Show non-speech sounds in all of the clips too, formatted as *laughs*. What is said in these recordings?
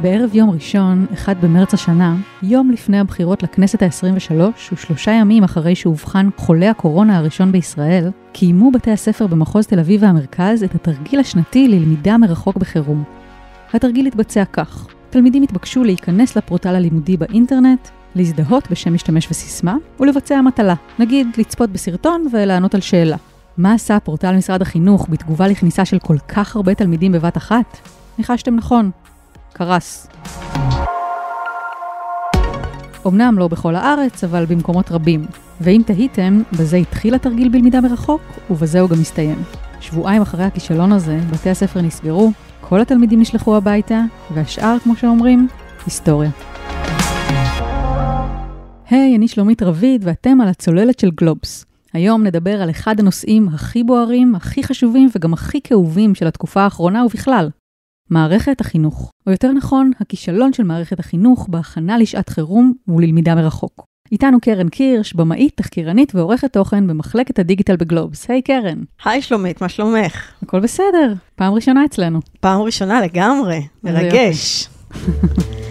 בערב יום ראשון, 1 במרץ השנה, יום לפני הבחירות לכנסת ה-23 ושלושה ימים אחרי שאובחן חולה הקורונה הראשון בישראל, קיימו בתי הספר במחוז תל אביב והמרכז את התרגיל השנתי ללמידה מרחוק בחירום. התרגיל התבצע כך: תלמידים התבקשו להיכנס לפורטל הלימודי באינטרנט, להזדהות בשם משתמש וסיסמה, ולבצע מטלה, נגיד לצפות בסרטון ולענות על שאלה. מה עשה פורטל משרד החינוך בתגובה לכניסה של כל כך הרבה תלמידים בבת אחת? ניחשתם נכון, קרס. אמנם לא בכל הארץ, אבל במקומות רבים. ואם תהיתם, בזה התחיל התרגיל בלמידה מרחוק, ובזה הוא גם הסתיים. שבועיים אחרי הכישלון הזה, בתי הספר נסגרו, כל התלמידים נשלחו הביתה, והשאר, כמו שאומרים, היסטוריה. היי, hey, אני שלומית רביד, ואתם על הצוללת של גלובס. היום נדבר על אחד הנושאים הכי בוערים, הכי חשובים וגם הכי כאובים של התקופה האחרונה ובכלל, מערכת החינוך, או יותר נכון, הכישלון של מערכת החינוך בהכנה לשעת חירום וללמידה מרחוק. איתנו קרן קירש, במאית, תחקירנית ועורכת תוכן במחלקת הדיגיטל בגלובס. היי hey, קרן. היי שלומית, מה שלומך? הכל בסדר, פעם ראשונה אצלנו. פעם ראשונה לגמרי, מרגש. *laughs*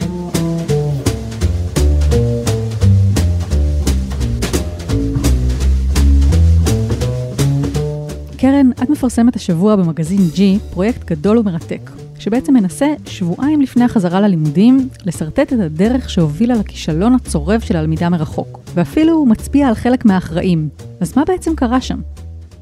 קרן, את מפרסמת השבוע במגזין G פרויקט גדול ומרתק, שבעצם מנסה שבועיים לפני החזרה ללימודים, לשרטט את הדרך שהובילה לכישלון הצורב של הלמידה מרחוק, ואפילו מצביע על חלק מהאחראים. אז מה בעצם קרה שם?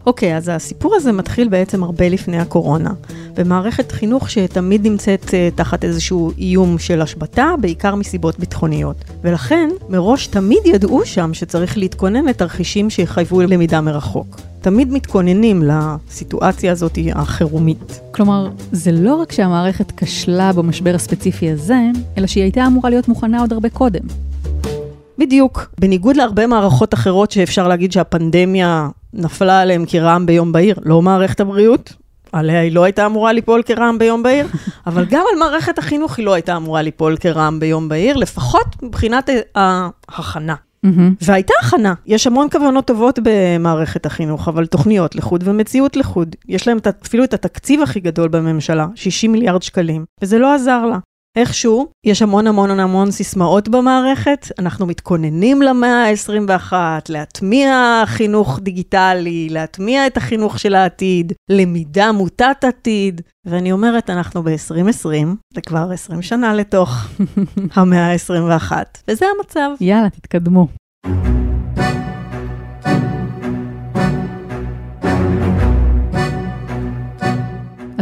אוקיי, okay, אז הסיפור הזה מתחיל בעצם הרבה לפני הקורונה. במערכת חינוך שתמיד נמצאת uh, תחת איזשהו איום של השבתה, בעיקר מסיבות ביטחוניות. ולכן, מראש תמיד ידעו שם שצריך להתכונן לתרחישים שיחייבו למידה מרחוק. תמיד מתכוננים לסיטואציה הזאת החירומית. כלומר, זה לא רק שהמערכת כשלה במשבר הספציפי הזה, אלא שהיא הייתה אמורה להיות מוכנה עוד הרבה קודם. בדיוק. בניגוד להרבה מערכות אחרות שאפשר להגיד שהפנדמיה נפלה עליהם כרעם ביום בהיר, לא מערכת הבריאות, עליה היא לא הייתה אמורה ליפול כרעם ביום בהיר, *laughs* אבל גם על מערכת החינוך היא לא הייתה אמורה ליפול כרעם ביום בהיר, לפחות מבחינת ההכנה. Mm-hmm. והייתה הכנה. יש המון כוונות טובות במערכת החינוך, אבל תוכניות לחוד ומציאות לחוד. יש להם אפילו את התקציב הכי גדול בממשלה, 60 מיליארד שקלים, וזה לא עזר לה. איכשהו, יש המון המון המון סיסמאות במערכת, אנחנו מתכוננים למאה ה-21, להטמיע חינוך דיגיטלי, להטמיע את החינוך של העתיד, למידה מוטת עתיד, ואני אומרת, אנחנו ב-2020, זה כבר 20 שנה לתוך *laughs* המאה ה-21, וזה המצב. יאללה, תתקדמו.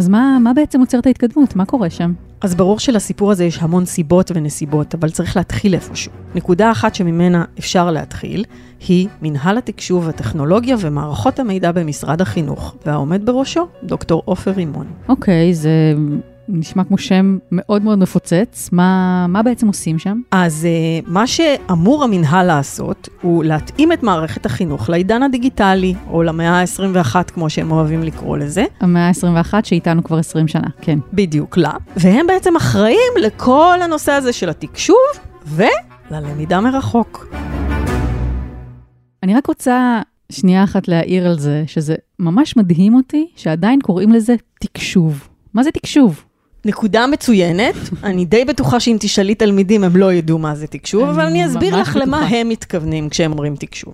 אז מה, מה בעצם עוצר את ההתקדמות? מה קורה שם? אז ברור שלסיפור הזה יש המון סיבות ונסיבות, אבל צריך להתחיל איפשהו. נקודה אחת שממנה אפשר להתחיל, היא מנהל התקשוב, הטכנולוגיה ומערכות המידע במשרד החינוך, והעומד בראשו, דוקטור עופר רימון. אוקיי, okay, זה נשמע כמו שם מאוד מאוד מפוצץ. מה, מה בעצם עושים שם? אז uh, מה שאמור המנהל לעשות, הוא להתאים את מערכת החינוך לעידן הדיגיטלי, או למאה ה-21, כמו שהם אוהבים לקרוא לזה. המאה ה-21 שאיתנו כבר 20 שנה, כן. בדיוק, לה. והם בעצם אחראים לכל הנושא הזה של התקשוב וללמידה מרחוק. אני רק רוצה שנייה אחת להעיר על זה, שזה ממש מדהים אותי שעדיין קוראים לזה תקשוב. מה זה תקשוב? נקודה מצוינת, אני די בטוחה שאם תשאלי תלמידים הם לא ידעו מה זה תקשוב, אבל אני אסביר לך למה הם מתכוונים כשהם אומרים תקשוב.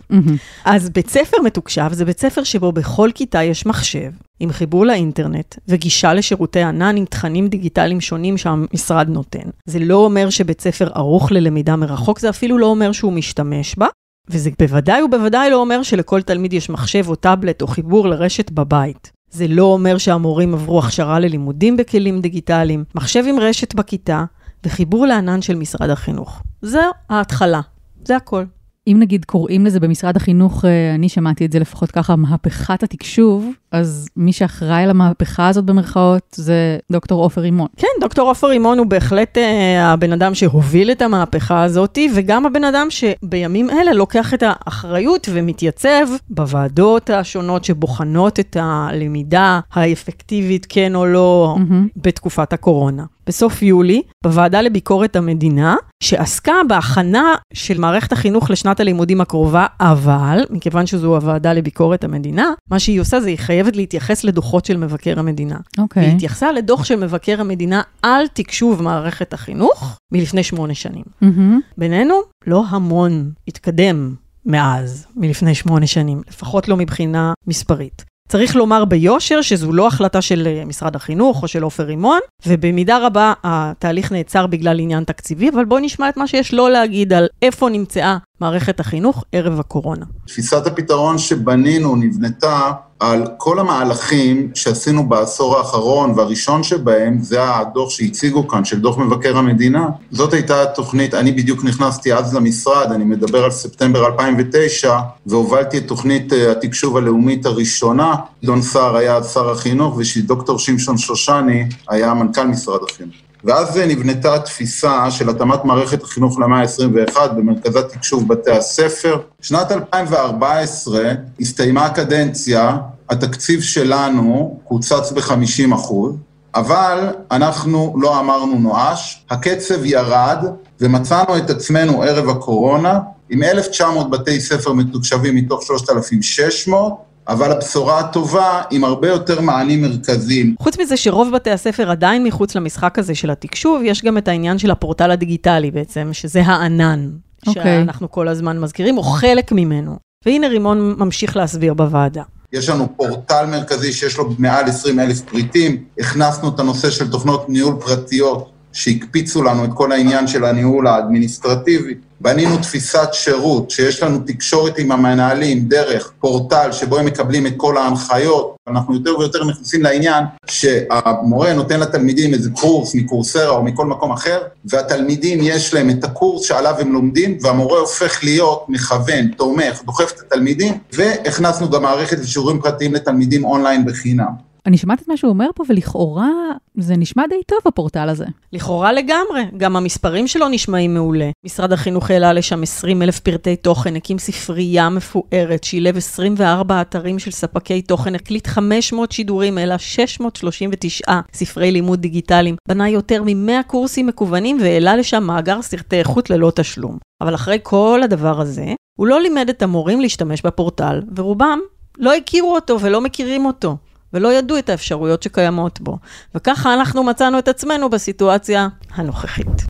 אז בית ספר מתוקשב זה בית ספר שבו בכל כיתה יש מחשב, עם חיבור לאינטרנט וגישה לשירותי ענן עם תכנים דיגיטליים שונים שהמשרד נותן. זה לא אומר שבית ספר ערוך ללמידה מרחוק, זה אפילו לא אומר שהוא משתמש בה, וזה בוודאי ובוודאי לא אומר שלכל תלמיד יש מחשב או טאבלט או חיבור לרשת בבית. זה לא אומר שהמורים עברו הכשרה ללימודים בכלים דיגיטליים, מחשב עם רשת בכיתה וחיבור לענן של משרד החינוך. זו ההתחלה, זה הכל. אם נגיד קוראים לזה במשרד החינוך, אה, אני שמעתי את זה לפחות ככה, מהפכת התקשוב, אז מי שאחראי למהפכה הזאת במרכאות זה דוקטור עופר רימון. כן, דוקטור עופר רימון הוא בהחלט אה, הבן אדם שהוביל את המהפכה הזאת, וגם הבן אדם שבימים אלה לוקח את האחריות ומתייצב בוועדות השונות שבוחנות את הלמידה האפקטיבית, כן או לא, mm-hmm. בתקופת הקורונה. בסוף יולי, בוועדה לביקורת המדינה, שעסקה בהכנה של מערכת החינוך לשנת שנת הלימודים הקרובה, אבל, מכיוון שזו הוועדה לביקורת המדינה, מה שהיא עושה זה היא חייבת להתייחס לדוחות של מבקר המדינה. אוקיי. והיא התייחסה לדוח של מבקר המדינה על תקשוב מערכת החינוך מלפני שמונה שנים. מהמם. בינינו, לא המון התקדם מאז, מלפני שמונה שנים, לפחות לא מבחינה מספרית. צריך לומר ביושר שזו לא החלטה של אה, משרד החינוך או של עופר רימון, ובמידה רבה התהליך נעצר בגלל עניין תקציבי, אבל בואו נשמע את מה שיש לו להגיד על איפה נמצאה מערכת החינוך ערב הקורונה. תפיסת הפתרון שבנינו נבנתה על כל המהלכים שעשינו בעשור האחרון, והראשון שבהם זה הדוח שהציגו כאן, של דוח מבקר המדינה. זאת הייתה התוכנית, אני בדיוק נכנסתי אז למשרד, אני מדבר על ספטמבר 2009, והובלתי את תוכנית אה, התקשוב הלאומית הראשונה. גדעון סער היה שר החינוך, ודוקטור שמשון שושני היה מנכ"ל משרד החינוך. ואז נבנתה התפיסה של התאמת מערכת החינוך למאה ה-21 במרכזת תקשוב בתי הספר. שנת 2014 הסתיימה הקדנציה, התקציב שלנו קוצץ ב-50 אחוז, אבל אנחנו לא אמרנו נואש, הקצב ירד ומצאנו את עצמנו ערב הקורונה עם 1,900 בתי ספר מתוקשבים מתוך 3,600, אבל הבשורה הטובה עם הרבה יותר מענים מרכזיים. חוץ מזה שרוב בתי הספר עדיין מחוץ למשחק הזה של התקשוב, יש גם את העניין של הפורטל הדיגיטלי בעצם, שזה הענן. אוקיי. שאנחנו כל הזמן מזכירים, או חלק ממנו. והנה רימון ממשיך להסביר בוועדה. יש לנו פורטל מרכזי שיש לו מעל 20 אלף פריטים, הכנסנו את הנושא של תוכנות ניהול פרטיות שהקפיצו לנו את כל העניין של הניהול האדמיניסטרטיבי. בנינו תפיסת שירות, שיש לנו תקשורת עם המנהלים דרך פורטל שבו הם מקבלים את כל ההנחיות. אנחנו יותר ויותר נכנסים לעניין שהמורה נותן לתלמידים איזה קורס מקורסרה או מכל מקום אחר, והתלמידים יש להם את הקורס שעליו הם לומדים, והמורה הופך להיות מכוון, תומך, דוחף את התלמידים, והכנסנו גם מערכת לשיעורים פרטיים לתלמידים אונליין בחינם. אני שומעת את מה שהוא אומר פה, ולכאורה זה נשמע די טוב, הפורטל הזה. לכאורה לגמרי, גם המספרים שלו נשמעים מעולה. משרד החינוך העלה לשם 20 אלף פרטי תוכן, הקים ספרייה מפוארת, שילב 24 אתרים של ספקי תוכן, הקליט 500 שידורים, העלה 639 ספרי לימוד דיגיטליים, בנה יותר מ-100 קורסים מקוונים והעלה לשם מאגר סרטי איכות ללא תשלום. אבל אחרי כל הדבר הזה, הוא לא לימד את המורים להשתמש בפורטל, ורובם לא הכירו אותו ולא מכירים אותו. ולא ידעו את האפשרויות שקיימות בו. וככה אנחנו מצאנו את עצמנו בסיטואציה הנוכחית.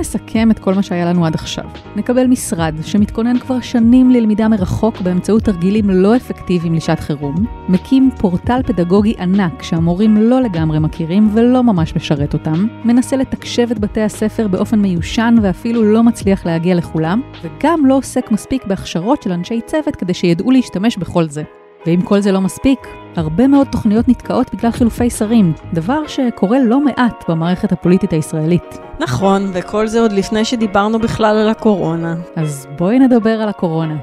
נסכם את כל מה שהיה לנו עד עכשיו, נקבל משרד שמתכונן כבר שנים ללמידה מרחוק באמצעות תרגילים לא אפקטיביים לשעת חירום, מקים פורטל פדגוגי ענק שהמורים לא לגמרי מכירים ולא ממש משרת אותם, מנסה לתקשב את בתי הספר באופן מיושן ואפילו לא מצליח להגיע לכולם, וגם לא עוסק מספיק בהכשרות של אנשי צוות כדי שידעו להשתמש בכל זה. ואם כל זה לא מספיק, הרבה מאוד תוכניות נתקעות בגלל חילופי שרים, דבר שקורה לא מעט במערכת הפוליטית הישראלית. נכון, וכל זה עוד לפני שדיברנו בכלל על הקורונה. אז בואי נדבר על הקורונה.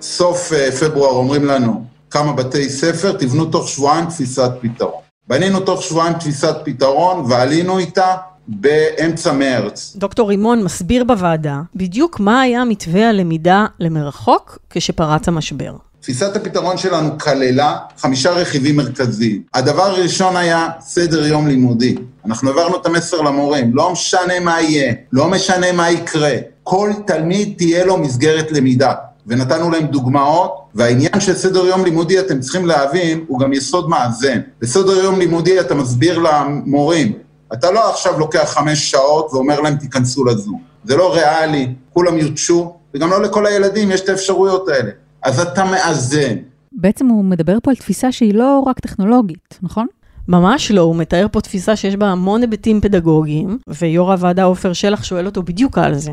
סוף אה, פברואר אומרים לנו כמה בתי ספר, תבנו תוך שבועיים תפיסת פתרון. בנינו תוך שבועיים תפיסת פתרון ועלינו איתה באמצע מרץ. דוקטור רימון מסביר בוועדה בדיוק מה היה מתווה הלמידה למרחוק כשפרץ המשבר. תפיסת הפתרון שלנו כללה חמישה רכיבים מרכזיים. הדבר הראשון היה סדר יום לימודי. אנחנו העברנו את המסר למורים, לא משנה מה יהיה, לא משנה מה יקרה, כל תלמיד תהיה לו מסגרת למידה. ונתנו להם דוגמאות, והעניין של סדר יום לימודי, אתם צריכים להבין, הוא גם יסוד מאזן. בסדר יום לימודי אתה מסביר למורים, אתה לא עכשיו לוקח חמש שעות ואומר להם תיכנסו לזום. זה לא ריאלי, כולם יותשו, וגם לא לכל הילדים יש את האפשרויות האלה. אז אתה מאזן. בעצם הוא מדבר פה על תפיסה שהיא לא רק טכנולוגית, נכון? ממש לא, הוא מתאר פה תפיסה שיש בה המון היבטים פדגוגיים, ויו"ר הוועדה עופר שלח שואל אותו בדיוק על זה.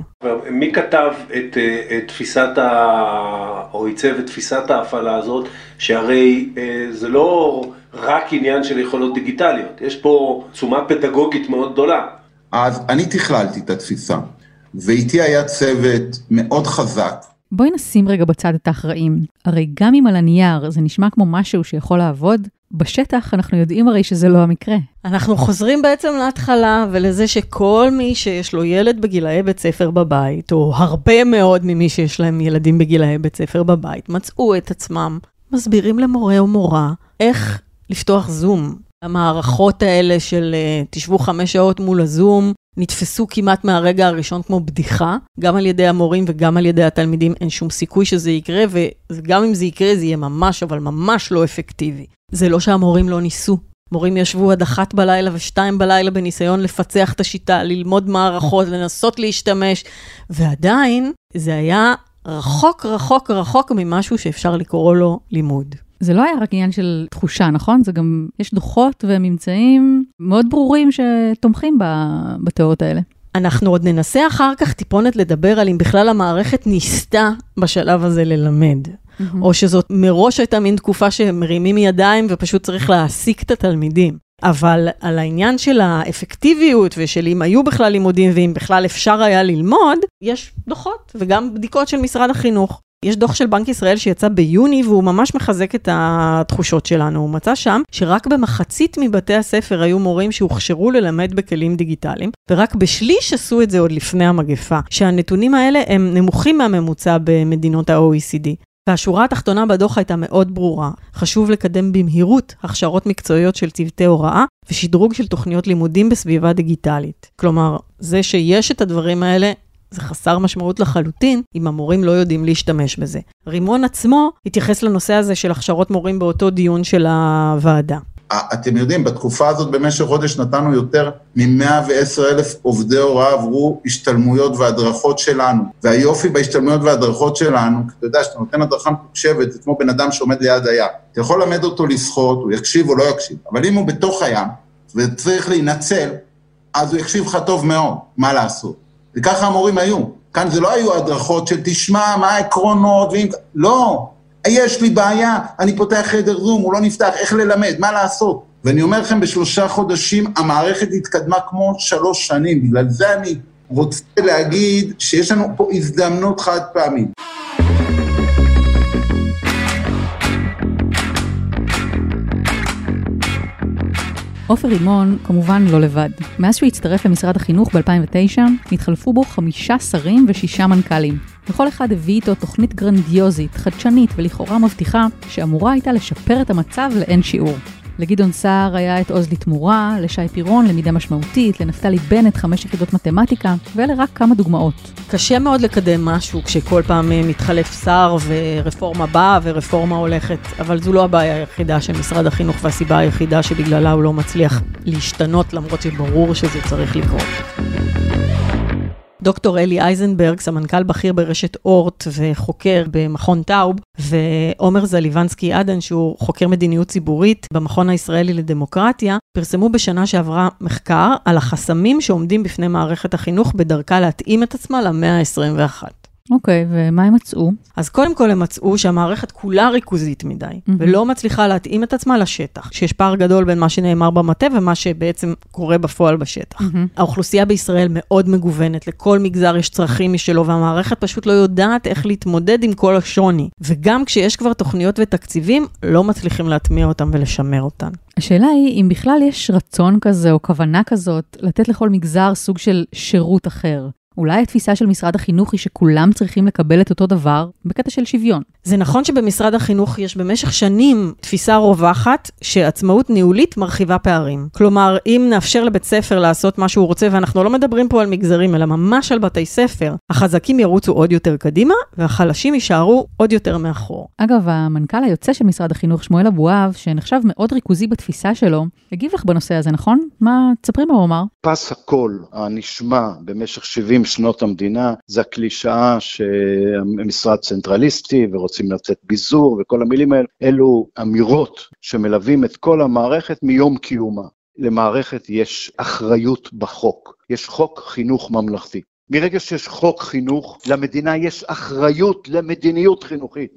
מי כתב את, אה, את תפיסת ה... או עיצב את תפיסת ההפעלה הזאת, שהרי אה, זה לא רק עניין של יכולות דיגיטליות, יש פה תשומה פדגוגית מאוד גדולה. אז אני תכללתי את התפיסה, ואיתי היה צוות מאוד חזק. בואי נשים רגע בצד את האחראים. הרי גם אם על הנייר זה נשמע כמו משהו שיכול לעבוד, בשטח אנחנו יודעים הרי שזה לא המקרה. אנחנו חוזרים בעצם להתחלה ולזה שכל מי שיש לו ילד בגילאי בית ספר בבית, או הרבה מאוד ממי שיש להם ילדים בגילאי בית ספר בבית, מצאו את עצמם מסבירים למורה או מורה איך לפתוח זום. המערכות האלה של uh, תשבו חמש שעות מול הזום, נתפסו כמעט מהרגע הראשון כמו בדיחה, גם על ידי המורים וגם על ידי התלמידים, אין שום סיכוי שזה יקרה, וגם אם זה יקרה זה יהיה ממש, אבל ממש לא אפקטיבי. זה לא שהמורים לא ניסו. מורים ישבו עד אחת בלילה ושתיים בלילה בניסיון לפצח את השיטה, ללמוד מערכות, לנסות להשתמש, ועדיין זה היה רחוק רחוק רחוק ממשהו שאפשר לקרוא לו לימוד. זה לא היה רק עניין של תחושה, נכון? זה גם, יש דוחות וממצאים מאוד ברורים שתומכים בתיאוריות האלה. אנחנו עוד ננסה אחר כך טיפונת לדבר על אם בכלל המערכת ניסתה בשלב הזה ללמד. Mm-hmm. או שזאת מראש הייתה מין תקופה שמרימים ידיים ופשוט צריך להעסיק את התלמידים. אבל על העניין של האפקטיביות ושל אם היו בכלל לימודים ואם בכלל אפשר היה ללמוד, יש דוחות וגם בדיקות של משרד החינוך. יש דוח של בנק ישראל שיצא ביוני והוא ממש מחזק את התחושות שלנו. הוא מצא שם שרק במחצית מבתי הספר היו מורים שהוכשרו ללמד בכלים דיגיטליים, ורק בשליש עשו את זה עוד לפני המגפה, שהנתונים האלה הם נמוכים מהממוצע במדינות ה-OECD. והשורה התחתונה בדוח הייתה מאוד ברורה. חשוב לקדם במהירות הכשרות מקצועיות של צוותי הוראה ושדרוג של תוכניות לימודים בסביבה דיגיטלית. כלומר, זה שיש את הדברים האלה, זה חסר משמעות לחלוטין אם המורים לא יודעים להשתמש בזה. רימון עצמו התייחס לנושא הזה של הכשרות מורים באותו דיון של הוועדה. אתם יודעים, בתקופה הזאת במשך חודש נתנו יותר מ-110 אלף עובדי הוראה עברו השתלמויות והדרכות שלנו. והיופי בהשתלמויות והדרכות שלנו, אתה יודע, שאתה נותן הדרכה מתוקשבת, זה כמו בן אדם שעומד ליד הים. אתה יכול ללמד אותו לשחות, הוא יקשיב או לא יקשיב, אבל אם הוא בתוך הים וצריך להינצל, אז הוא יקשיב לך טוב מאוד, מה לעשות. וככה המורים היו. כאן זה לא היו הדרכות של תשמע מה העקרונות, ואם... לא, יש לי בעיה, אני פותח חדר זום, הוא לא נפתח, איך ללמד, מה לעשות? ואני אומר לכם, בשלושה חודשים המערכת התקדמה כמו שלוש שנים, בגלל זה אני רוצה להגיד שיש לנו פה הזדמנות חד פעמית. עופר רימון כמובן לא לבד. מאז שהוא הצטרף למשרד החינוך ב-2009, נתחלפו בו חמישה שרים ושישה מנכ"לים. וכל אחד הביא איתו תוכנית גרנדיוזית, חדשנית ולכאורה מבטיחה, שאמורה הייתה לשפר את המצב לאין שיעור. לגדעון סער היה את עוז לתמורה, לשי פירון למידה משמעותית, לנפתלי בנט חמש יחידות מתמטיקה, ואלה רק כמה דוגמאות. קשה מאוד לקדם משהו כשכל פעם אה, מתחלף שר ורפורמה באה ורפורמה הולכת, אבל זו לא הבעיה היחידה של משרד החינוך והסיבה היחידה שבגללה הוא לא מצליח להשתנות, למרות שברור שזה צריך לקרות. דוקטור אלי אייזנברג, סמנכ"ל בכיר ברשת אורט וחוקר במכון טאוב, ועומר זליבנסקי עדן, שהוא חוקר מדיניות ציבורית במכון הישראלי לדמוקרטיה, פרסמו בשנה שעברה מחקר על החסמים שעומדים בפני מערכת החינוך בדרכה להתאים את עצמה למאה ה-21. אוקיי, okay, ומה הם מצאו? אז קודם כל הם מצאו שהמערכת כולה ריכוזית מדי, mm-hmm. ולא מצליחה להתאים את עצמה לשטח, שיש פער גדול בין מה שנאמר במטה ומה שבעצם קורה בפועל בשטח. Mm-hmm. האוכלוסייה בישראל מאוד מגוונת, לכל מגזר יש צרכים משלו, והמערכת פשוט לא יודעת איך להתמודד עם כל השוני. וגם כשיש כבר תוכניות ותקציבים, לא מצליחים להטמיע אותם ולשמר אותן. השאלה היא אם בכלל יש רצון כזה או כוונה כזאת לתת לכל מגזר סוג של שירות אחר. אולי התפיסה של משרד החינוך היא שכולם צריכים לקבל את אותו דבר בקטע של שוויון. זה נכון שבמשרד החינוך יש במשך שנים תפיסה רווחת שעצמאות ניהולית מרחיבה פערים. כלומר, אם נאפשר לבית ספר לעשות מה שהוא רוצה, ואנחנו לא מדברים פה על מגזרים, אלא ממש על בתי ספר, החזקים ירוצו עוד יותר קדימה, והחלשים יישארו עוד יותר מאחור. אגב, המנכ"ל היוצא של משרד החינוך, שמואל אבואב, שנחשב מאוד ריכוזי בתפיסה שלו, הגיב לך בנושא הזה, נכון? מה, תספרי מה הוא אמר. פס הקול הנשמע במשך 70 שנות המדינה, זה הקלישאה שהמשרד צנטרליסטי ורוצים לתת ביזור וכל המילים האלה, אלו אמירות שמלווים את כל המערכת מיום קיומה. למערכת יש אחריות בחוק, יש חוק חינוך ממלכתי. מרגע שיש חוק חינוך, למדינה יש אחריות למדיניות חינוכית.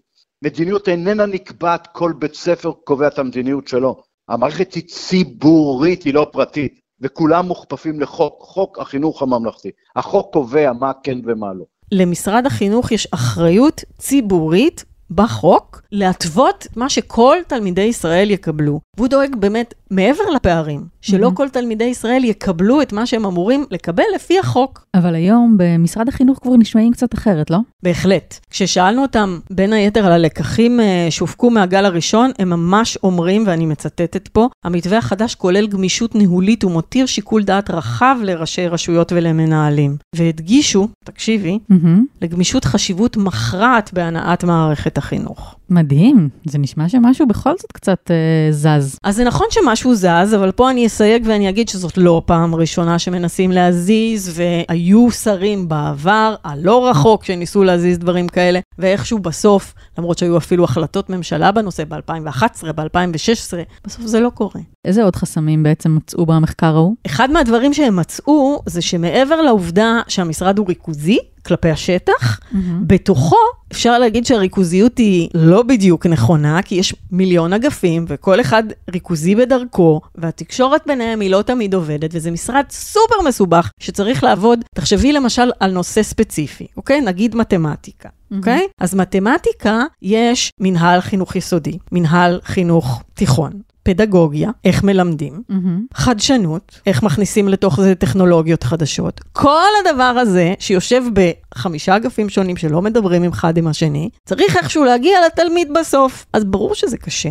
מדיניות איננה נקבעת, כל בית ספר קובע את המדיניות שלו. המערכת היא ציבורית, היא לא פרטית. וכולם מוכפפים לחוק, חוק החינוך הממלכתי. החוק קובע מה כן ומה לא. למשרד החינוך יש אחריות ציבורית בחוק להתוות מה שכל תלמידי ישראל יקבלו. והוא דואג באמת, מעבר לפערים, שלא Mhm. כל תלמידי ישראל יקבלו את מה שהם אמורים לקבל לפי החוק. אבל היום במשרד החינוך כבר נשמעים קצת אחרת, לא? בהחלט. כששאלנו אותם, בין היתר, על הלקחים אה, שהופקו מהגל הראשון, הם ממש אומרים, ואני מצטטת פה, המתווה החדש כולל גמישות ניהולית ומותיר שיקול דעת רחב לראשי רשויות ולמנהלים. והדגישו, תקשיבי, מהמם. לגמישות חשיבות מכרעת בהנעת מערכת החינוך. מדהים, זה נשמע שמשהו בכל זאת קצת אה, זז. אז זה נכון שמשהו זז, אבל פה אני אסייג ואני אגיד שזאת לא פעם ראשונה שמנסים להזיז, והיו שרים בעבר, הלא רחוק, שניסו להזיז דברים כאלה, ואיכשהו בסוף, למרות שהיו אפילו החלטות ממשלה בנושא ב-2011, ב-2016, בסוף זה לא קורה. איזה עוד חסמים בעצם מצאו במחקר ההוא? אחד מהדברים שהם מצאו, זה שמעבר לעובדה שהמשרד הוא ריכוזי כלפי השטח, בתוכו אפשר להגיד שהריכוזיות היא לא בדיוק נכונה, כי יש מיליון אגפים, וכל אחד ריכוזי בדרכו, והתקשורת ביניהם היא לא תמיד עובדת, וזה משרד סופר מסובך שצריך לעבוד, תחשבי למשל על נושא ספציפי, אוקיי? נגיד מתמטיקה. אוקיי? אז מתמטיקה, יש מנהל חינוך יסודי, מנהל חינוך תיכון, פדגוגיה, איך מלמדים, מהמם. חדשנות, איך מכניסים לתוך זה טכנולוגיות חדשות. כל הדבר הזה, שיושב בחמישה אגפים שונים שלא מדברים אחד עם השני, צריך איכשהו להגיע לתלמיד בסוף. אז ברור שזה קשה.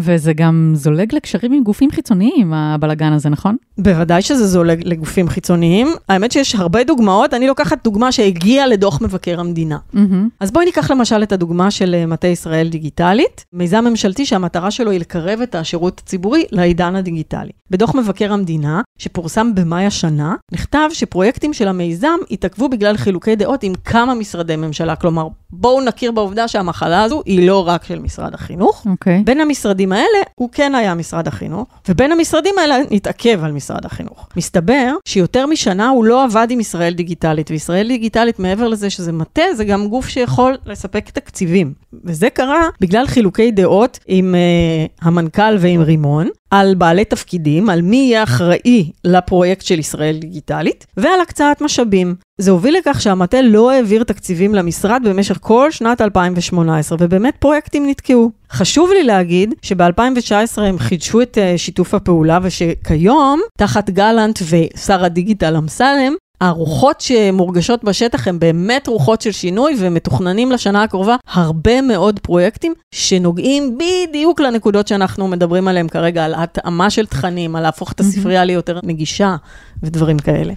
וזה גם זולג לקשרים עם גופים חיצוניים, הבלגן הזה, נכון? בוודאי שזה זולג לגופים חיצוניים. האמת שיש הרבה דוגמאות, אני לוקחת דוגמה שהגיעה לדוח מבקר המדינה. מהמם. אז בואי ניקח למשל את הדוגמה של אה, מטה ישראל דיגיטלית, מיזם ממשלתי שהמטרה שלו היא לקרב את השירות הציבורי לעידן הדיגיטלי. בדוח מבקר המדינה, שפורסם במאי השנה, נכתב שפרויקטים של המיזם התעכבו בגלל חילוקי דעות עם כמה משרדי ממשלה. כלומר, בואו נכיר בעובדה שהמחלה הזו היא לא רק של משרד החינוך. אוקיי. בין המשרדים האלה הוא כן היה משרד החינוך, ובין המשרדים האלה נתעכב על משרד החינוך. מסתבר שיותר משנה הוא לא עבד עם ישראל דיגיטלית, וישראל דיגיטלית מעבר לזה שזה מטה, זה גם גוף שיכול לספק תקציבים. וזה קרה בגלל חילוקי דעות עם uh, המנכ"ל ועם רימון. על בעלי תפקידים, על מי יהיה אחראי לפרויקט של ישראל דיגיטלית, ועל הקצאת משאבים. זה הוביל לכך שהמטה לא העביר תקציבים למשרד במשך כל שנת 2018, ובאמת פרויקטים נתקעו. חשוב לי להגיד שב-2019 הם חידשו את uh, שיתוף הפעולה, ושכיום, תחת גלנט ושר הדיגיטל אמסלם, הרוחות שמורגשות בשטח הן באמת רוחות של שינוי ומתוכננים לשנה הקרובה הרבה מאוד פרויקטים שנוגעים בדיוק לנקודות שאנחנו מדברים עליהן כרגע, על התאמה של תכנים, על להפוך את הספרייה ליותר נגישה ודברים כאלה.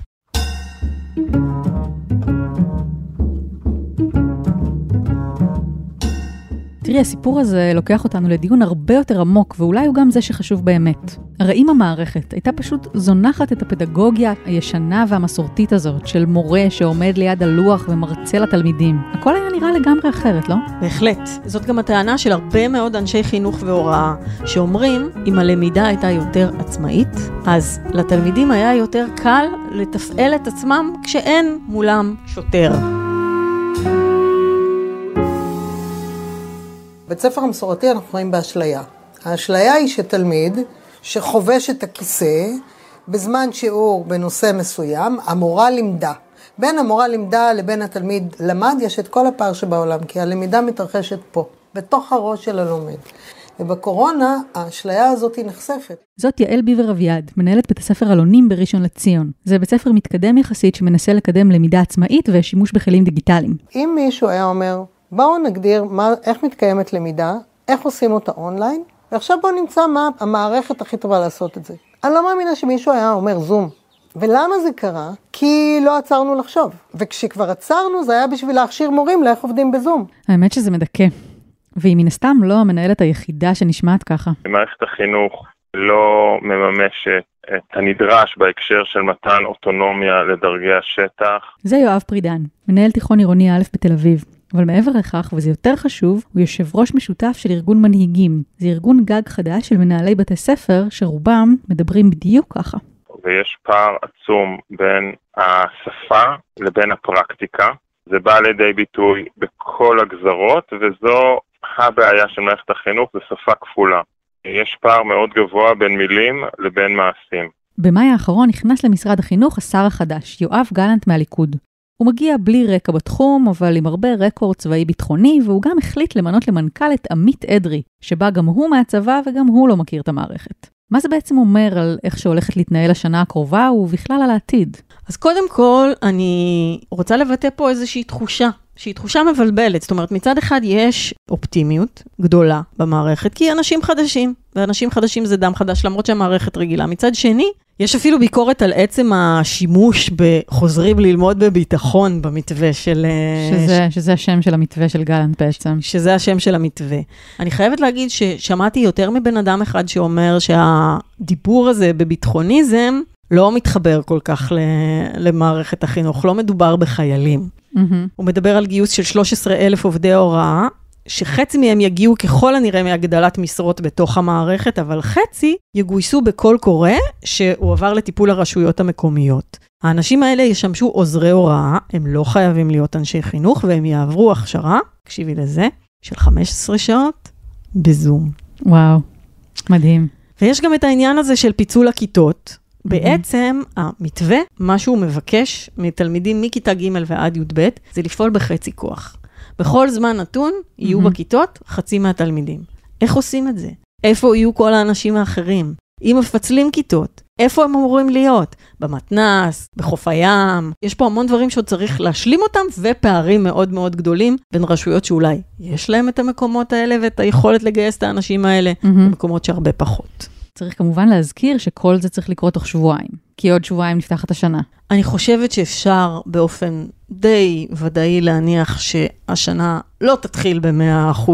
תראי, הסיפור הזה לוקח אותנו לדיון הרבה יותר עמוק, ואולי הוא גם זה שחשוב באמת. הרי אם המערכת הייתה פשוט זונחת את הפדגוגיה הישנה והמסורתית הזאת, של מורה שעומד ליד הלוח ומרצה לתלמידים, הכל היה נראה לגמרי אחרת, לא? בהחלט. זאת גם הטענה של הרבה מאוד אנשי חינוך והוראה, שאומרים, אם הלמידה הייתה יותר עצמאית, אז לתלמידים היה יותר קל לתפעל את עצמם כשאין מולם שוטר. בית ספר המסורתי אנחנו חיים באשליה. האשליה היא שתלמיד שחובש את הכיסא בזמן שיעור בנושא מסוים, המורה לימדה. בין המורה לימדה לבין התלמיד למד, יש את כל הפער שבעולם, כי הלמידה מתרחשת פה, בתוך הראש של הלומד. ובקורונה האשליה הזאת היא נחשפת. זאת יעל ביבר אביעד, מנהלת בית הספר אלונים בראשון לציון. זה בית ספר מתקדם יחסית שמנסה לקדם למידה עצמאית ושימוש בכלים דיגיטליים. אם מישהו היה אומר, בואו נגדיר מה, איך מתקיימת למידה, איך עושים אותה אונליין, ועכשיו בואו נמצא מה המערכת הכי טובה לעשות את זה. אני לא מאמינה שמישהו היה אומר זום. ולמה זה קרה? כי לא עצרנו לחשוב. וכשכבר עצרנו, זה היה בשביל להכשיר מורים לאיך עובדים בזום. האמת שזה מדכא. והיא מן הסתם לא המנהלת היחידה שנשמעת ככה. מערכת החינוך לא מממשת את הנדרש בהקשר של מתן אוטונומיה לדרגי השטח. זה יואב פרידן, מנהל תיכון עירוני א' בתל אביב. אבל מעבר לכך, וזה יותר חשוב, הוא יושב ראש משותף של ארגון מנהיגים. זה ארגון גג חדש של מנהלי בתי ספר, שרובם מדברים בדיוק ככה. ויש פער עצום בין השפה לבין הפרקטיקה. זה בא לידי ביטוי בכל הגזרות, וזו הבעיה של מערכת החינוך, זה שפה כפולה. יש פער מאוד גבוה בין מילים לבין מעשים. במאי האחרון נכנס למשרד החינוך השר החדש, יואב גלנט מהליכוד. הוא מגיע בלי רקע בתחום, אבל עם הרבה רקורד צבאי ביטחוני, והוא גם החליט למנות למנכ"ל את עמית אדרי, שבא גם הוא מהצבא וגם הוא לא מכיר את המערכת. מה זה בעצם אומר על איך שהולכת להתנהל השנה הקרובה ובכלל על העתיד? אז קודם כל, אני רוצה לבטא פה איזושהי תחושה, שהיא תחושה מבלבלת. זאת אומרת, מצד אחד יש אופטימיות גדולה במערכת, כי אנשים חדשים, ואנשים חדשים זה דם חדש, למרות שהמערכת רגילה. מצד שני, יש אפילו ביקורת על עצם השימוש בחוזרים ללמוד בביטחון במתווה של... אה, שזה, שזה השם של המתווה של גלנט בעצם. שזה השם של המתווה. אני חייבת להגיד ששמעתי יותר מבן אדם אחד שאומר שהדיבור הזה בביטחוניזם לא מתחבר כל כך למערכת החינוך, לא מדובר בחיילים. Mm-hmm. הוא מדבר על גיוס של 13 אלף עובדי הוראה, שחצי מהם יגיעו ככל הנראה מהגדלת משרות בתוך המערכת, אבל חצי יגויסו בקול קורא שהועבר לטיפול הרשויות המקומיות. האנשים האלה ישמשו עוזרי הוראה, הם לא חייבים להיות אנשי חינוך, והם יעברו הכשרה, תקשיבי לזה, של 15 שעות בזום. וואו, מדהים. ויש גם את העניין הזה של פיצול הכיתות. בעצם המתווה, מה שהוא מבקש מתלמידים מכיתה ג' ועד י"ב, זה לפעול בחצי כוח. בכל זמן נתון יהיו mm-hmm. בכיתות חצי מהתלמידים. איך עושים את זה? איפה יהיו כל האנשים האחרים? אם מפצלים כיתות, איפה הם אמורים להיות? במתנ"ס, בחוף הים, יש פה המון דברים שעוד צריך להשלים אותם, ופערים מאוד מאוד גדולים בין רשויות שאולי יש להם את המקומות האלה ואת היכולת לגייס את האנשים האלה, mm-hmm. במקומות שהרבה פחות. צריך כמובן להזכיר שכל זה צריך לקרות תוך שבועיים, כי עוד שבועיים נפתחת השנה. אני חושבת שאפשר באופן די ודאי להניח שהשנה לא תתחיל ב-100%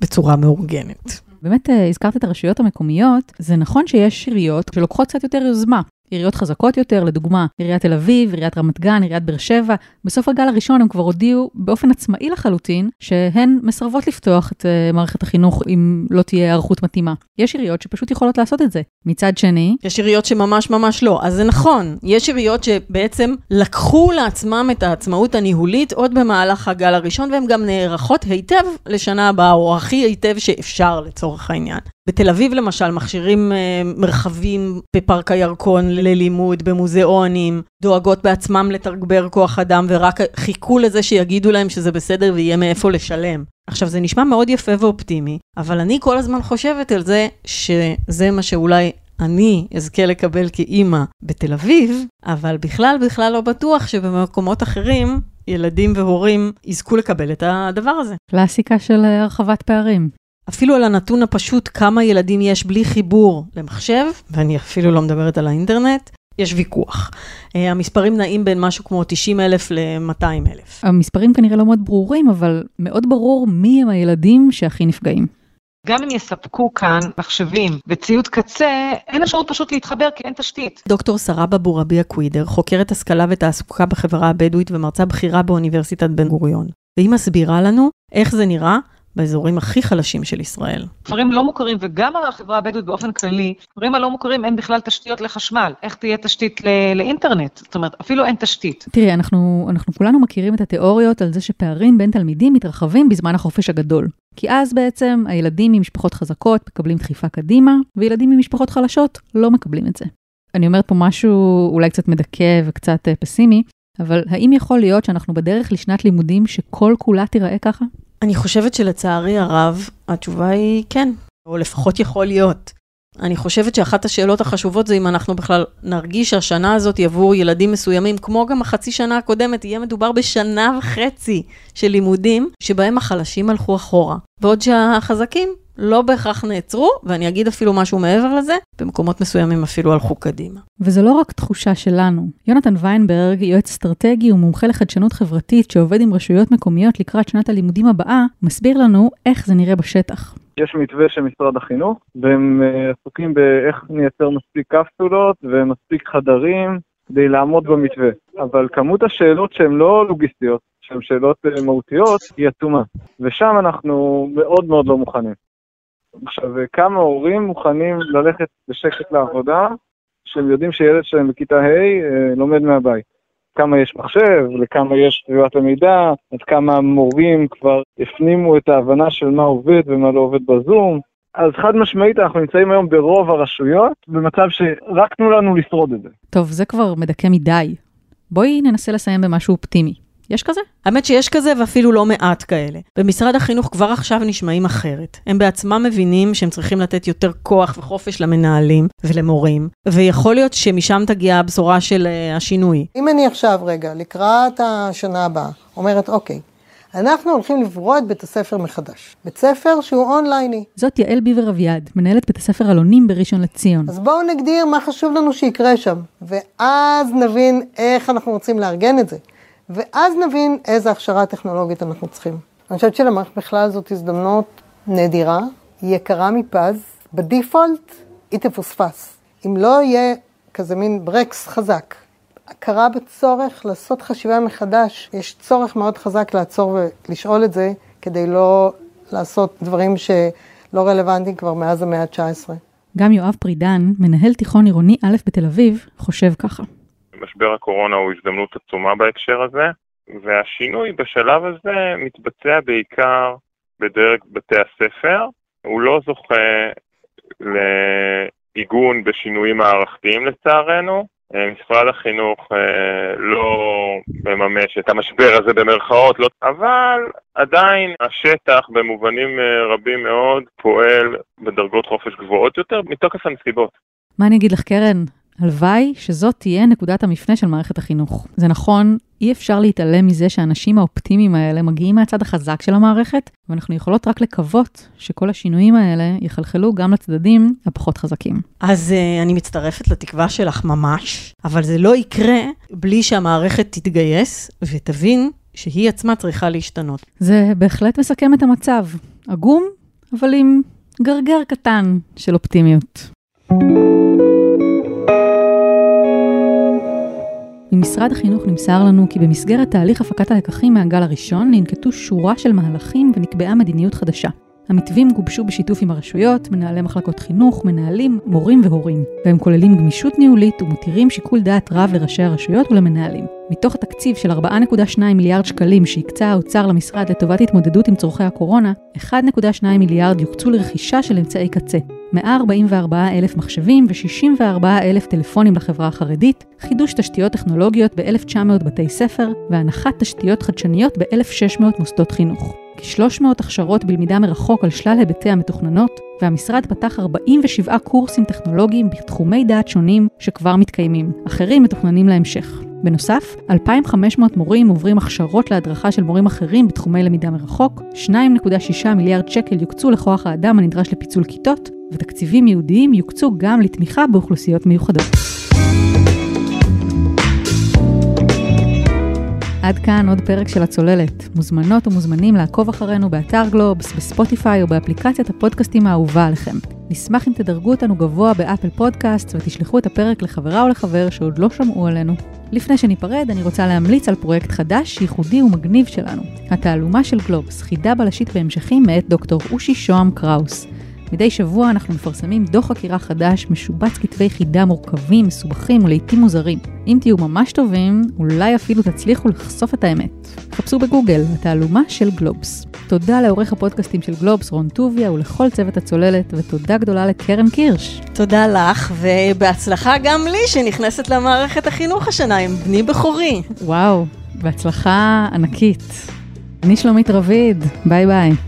בצורה מאורגנת. באמת אה, הזכרת את הרשויות המקומיות, זה נכון שיש עיריות שלוקחות קצת יותר יוזמה. עיריות חזקות יותר, לדוגמה, עיריית תל אביב, עיריית רמת גן, עיריית באר שבע, בסוף הגל הראשון הם כבר הודיעו באופן עצמאי לחלוטין שהן מסרבות לפתוח את uh, מערכת החינוך אם לא תהיה היערכות מתאימה. יש עיריות שפשוט יכולות לעשות את זה. מצד שני... יש עיריות שממש ממש לא, אז זה נכון. יש עיריות שבעצם לקחו לעצמם את העצמאות הניהולית עוד במהלך הגל הראשון, והן גם נערכות היטב לשנה הבאה, או הכי היטב שאפשר לצורך העניין. בתל אביב למשל מכשירים אה, מרחבים בפארק הירקון ללימוד, במוזיאונים, דואגות בעצמם לתגבר כוח אדם ורק חיכו לזה שיגידו להם שזה בסדר ויהיה מאיפה לשלם. עכשיו זה נשמע מאוד יפה ואופטימי, אבל אני כל הזמן חושבת על זה שזה מה שאולי אני אזכה לקבל כאימא בתל אביב, אבל בכלל בכלל לא בטוח שבמקומות אחרים ילדים והורים יזכו לקבל את הדבר הזה. קלאסיקה של הרחבת פערים. אפילו על הנתון הפשוט כמה ילדים יש בלי חיבור למחשב, ואני אפילו לא מדברת על האינטרנט, יש ויכוח. Uh, המספרים נעים בין משהו כמו 90 אלף ל-200 אלף. המספרים כנראה לא מאוד ברורים, אבל מאוד ברור מי הם הילדים שהכי נפגעים. גם אם יספקו כאן מחשבים וציוד קצה, אין אפשרות פשוט להתחבר כי אין תשתית. דוקטור שרבה בורביה קווידר, חוקרת השכלה ותעסוקה בחברה הבדואית ומרצה בכירה באוניברסיטת בן גוריון. והיא מסבירה לנו איך זה נראה באזורים הכי חלשים של ישראל. כפרים לא מוכרים, וגם החברה הבדואית באופן כללי, כפרים הלא מוכרים אין בכלל תשתיות לחשמל. איך תהיה תשתית ל- לאינטרנט? זאת אומרת, אפילו אין תשתית. תראי, אנחנו, אנחנו כולנו מכירים את התיאוריות על זה שפערים בין תלמידים מתרחבים בזמן החופש הגדול. כי אז בעצם הילדים ממשפחות חזקות מקבלים דחיפה קדימה, וילדים ממשפחות חלשות לא מקבלים את זה. אני אומרת פה משהו אולי קצת מדכא וקצת אה, פסימי, אבל האם יכול להיות שאנחנו בדרך לשנת לימודים שכל כולה תיראה ככה? אני חושבת שלצערי הרב, התשובה היא כן, או לפחות יכול להיות. אני חושבת שאחת השאלות החשובות זה אם אנחנו בכלל נרגיש שהשנה הזאת עבור ילדים מסוימים, כמו גם החצי שנה הקודמת, יהיה מדובר בשנה וחצי של לימודים, שבהם החלשים הלכו אחורה. בעוד שהחזקים לא בהכרח נעצרו, ואני אגיד אפילו משהו מעבר לזה, במקומות מסוימים אפילו הלכו קדימה. וזו לא רק תחושה שלנו. יונתן ויינברג, יועץ אסטרטגי ומומחה לחדשנות חברתית שעובד עם רשויות מקומיות לקראת שנת הלימודים הבאה, מסביר לנו איך זה נראה בשטח. יש מתווה של משרד החינוך, והם אה, עסוקים באיך נייצר מספיק קפסולות ומספיק חדרים כדי לעמוד במתווה. אבל כמות השאלות שהן לא לוגיסטיות, שהן שאלות אה, מהותיות, היא עצומה. ושם אנחנו מאוד מאוד לא מוכנים. עכשיו, כמה הורים מוכנים ללכת בשקט לעבודה, שהם יודעים שילד שלהם בכיתה ה' אה, לומד מהבית. כמה יש מחשב, לכמה יש סביבת למידה, עד כמה המורים כבר הפנימו את ההבנה של מה עובד ומה לא עובד בזום. אז חד משמעית אנחנו נמצאים היום ברוב הרשויות במצב שרק תנו לנו לשרוד את זה. טוב, זה כבר מדכא מדי. בואי ננסה לסיים במשהו אופטימי. יש כזה? האמת שיש כזה ואפילו לא מעט כאלה. במשרד החינוך כבר עכשיו נשמעים אחרת. הם בעצמם מבינים שהם צריכים לתת יותר כוח וחופש למנהלים ולמורים, ויכול להיות שמשם תגיע הבשורה של uh, השינוי. אם אני עכשיו רגע, לקראת השנה הבאה, אומרת, אוקיי, אנחנו הולכים לברוא את בית הספר מחדש. בית ספר שהוא אונלייני. זאת יעל ביבר אביעד, מנהלת בית הספר אלונים בראשון לציון. אז בואו נגדיר מה חשוב לנו שיקרה שם, ואז נבין איך אנחנו רוצים לארגן את זה. ואז נבין איזה הכשרה טכנולוגית אנחנו צריכים. אני חושבת שלמערכת בכלל זאת הזדמנות נדירה, יקרה מפז, בדיפולט היא תפוספס. אם לא יהיה כזה מין ברקס חזק, הכרה בצורך לעשות חשיבה מחדש, יש צורך מאוד חזק לעצור ולשאול את זה, כדי לא לעשות דברים שלא רלוונטיים כבר מאז המאה ה-19. גם יואב פרידן, מנהל תיכון עירוני א' בתל אביב, חושב ככה. משבר הקורונה הוא הזדמנות עצומה בהקשר הזה, והשינוי בשלב הזה מתבצע בעיקר בדרג בתי הספר. הוא לא זוכה לעיגון בשינויים מערכתיים לצערנו. משרד החינוך אה, לא מממש את המשבר הזה במרכאות, לא, אבל עדיין השטח במובנים אה, רבים מאוד פועל בדרגות חופש גבוהות יותר מתוקף הנסיבות. מה אני אגיד לך, קרן? הלוואי שזאת תהיה נקודת המפנה של מערכת החינוך. זה נכון, אי אפשר להתעלם מזה שהאנשים האופטימיים האלה מגיעים מהצד החזק של המערכת, ואנחנו יכולות רק לקוות שכל השינויים האלה יחלחלו גם לצדדים הפחות חזקים. אז uh, אני מצטרפת לתקווה שלך ממש, אבל זה לא יקרה בלי שהמערכת תתגייס ותבין שהיא עצמה צריכה להשתנות. זה בהחלט מסכם את המצב. עגום, אבל עם גרגר קטן של אופטימיות. ממשרד החינוך נמסר לנו כי במסגרת תהליך הפקת הלקחים מהגל הראשון ננקטו שורה של מהלכים ונקבעה מדיניות חדשה. המתווים גובשו בשיתוף עם הרשויות, מנהלי מחלקות חינוך, מנהלים, מורים והורים, והם כוללים גמישות ניהולית ומותירים שיקול דעת רב לראשי הרשויות ולמנהלים. מתוך התקציב של 4.2 מיליארד שקלים שהקצה האוצר למשרד לטובת התמודדות עם צורכי הקורונה, 1.2 מיליארד יוקצו לרכישה של אמצעי קצה. 144 אלף מחשבים ו-64 אלף טלפונים לחברה החרדית, חידוש תשתיות טכנולוגיות ב-1,900 בתי ספר והנחת תשתיות חדשניות ב-1,600 מוסדות חינוך. כ-300 הכשרות בלמידה מרחוק על שלל היבטי המתוכננות, והמשרד פתח 47 קורסים טכנולוגיים בתחומי דעת שונים שכבר מתקיימים, אחרים מתוכננים להמשך. בנוסף, 2,500 מורים עוברים הכשרות להדרכה של מורים אחרים בתחומי למידה מרחוק, 2.6 מיליארד שקל יוקצו לכוח האדם הנדרש לפיצול כיתות, ותקציבים ייעודיים יוקצו גם לתמיכה באוכלוסיות מיוחדות. עד כאן עוד פרק של הצוללת. מוזמנות ומוזמנים לעקוב אחרינו באתר גלובס, בספוטיפיי או באפליקציית הפודקאסטים האהובה עליכם. נשמח אם תדרגו אותנו גבוה באפל פודקאסט ותשלחו את הפרק לחברה או לחבר שעוד לא שמעו עלינו. לפני שניפרד, אני רוצה להמליץ על פרויקט חדש, ייחודי ומגניב שלנו. התעלומה של גלובס, חידה בלשית בהמשכים מאת דוקטור אושי שוהם קראוס. מדי שבוע אנחנו מפרסמים דוח חקירה חדש, משובץ כתבי חידה מורכבים, מסובכים ולעיתים מוזרים. אם תהיו ממש טובים, אולי אפילו תצליחו לחשוף את האמת. חפשו בגוגל, התעלומה של גלובס. תודה לעורך הפודקאסטים של גלובס, רון טוביה, ולכל צוות הצוללת, ותודה גדולה לקרן קירש. תודה לך, ובהצלחה גם לי, שנכנסת למערכת החינוך השנה עם בני בכורי. וואו, בהצלחה ענקית. אני שלומית רביד, ביי ביי.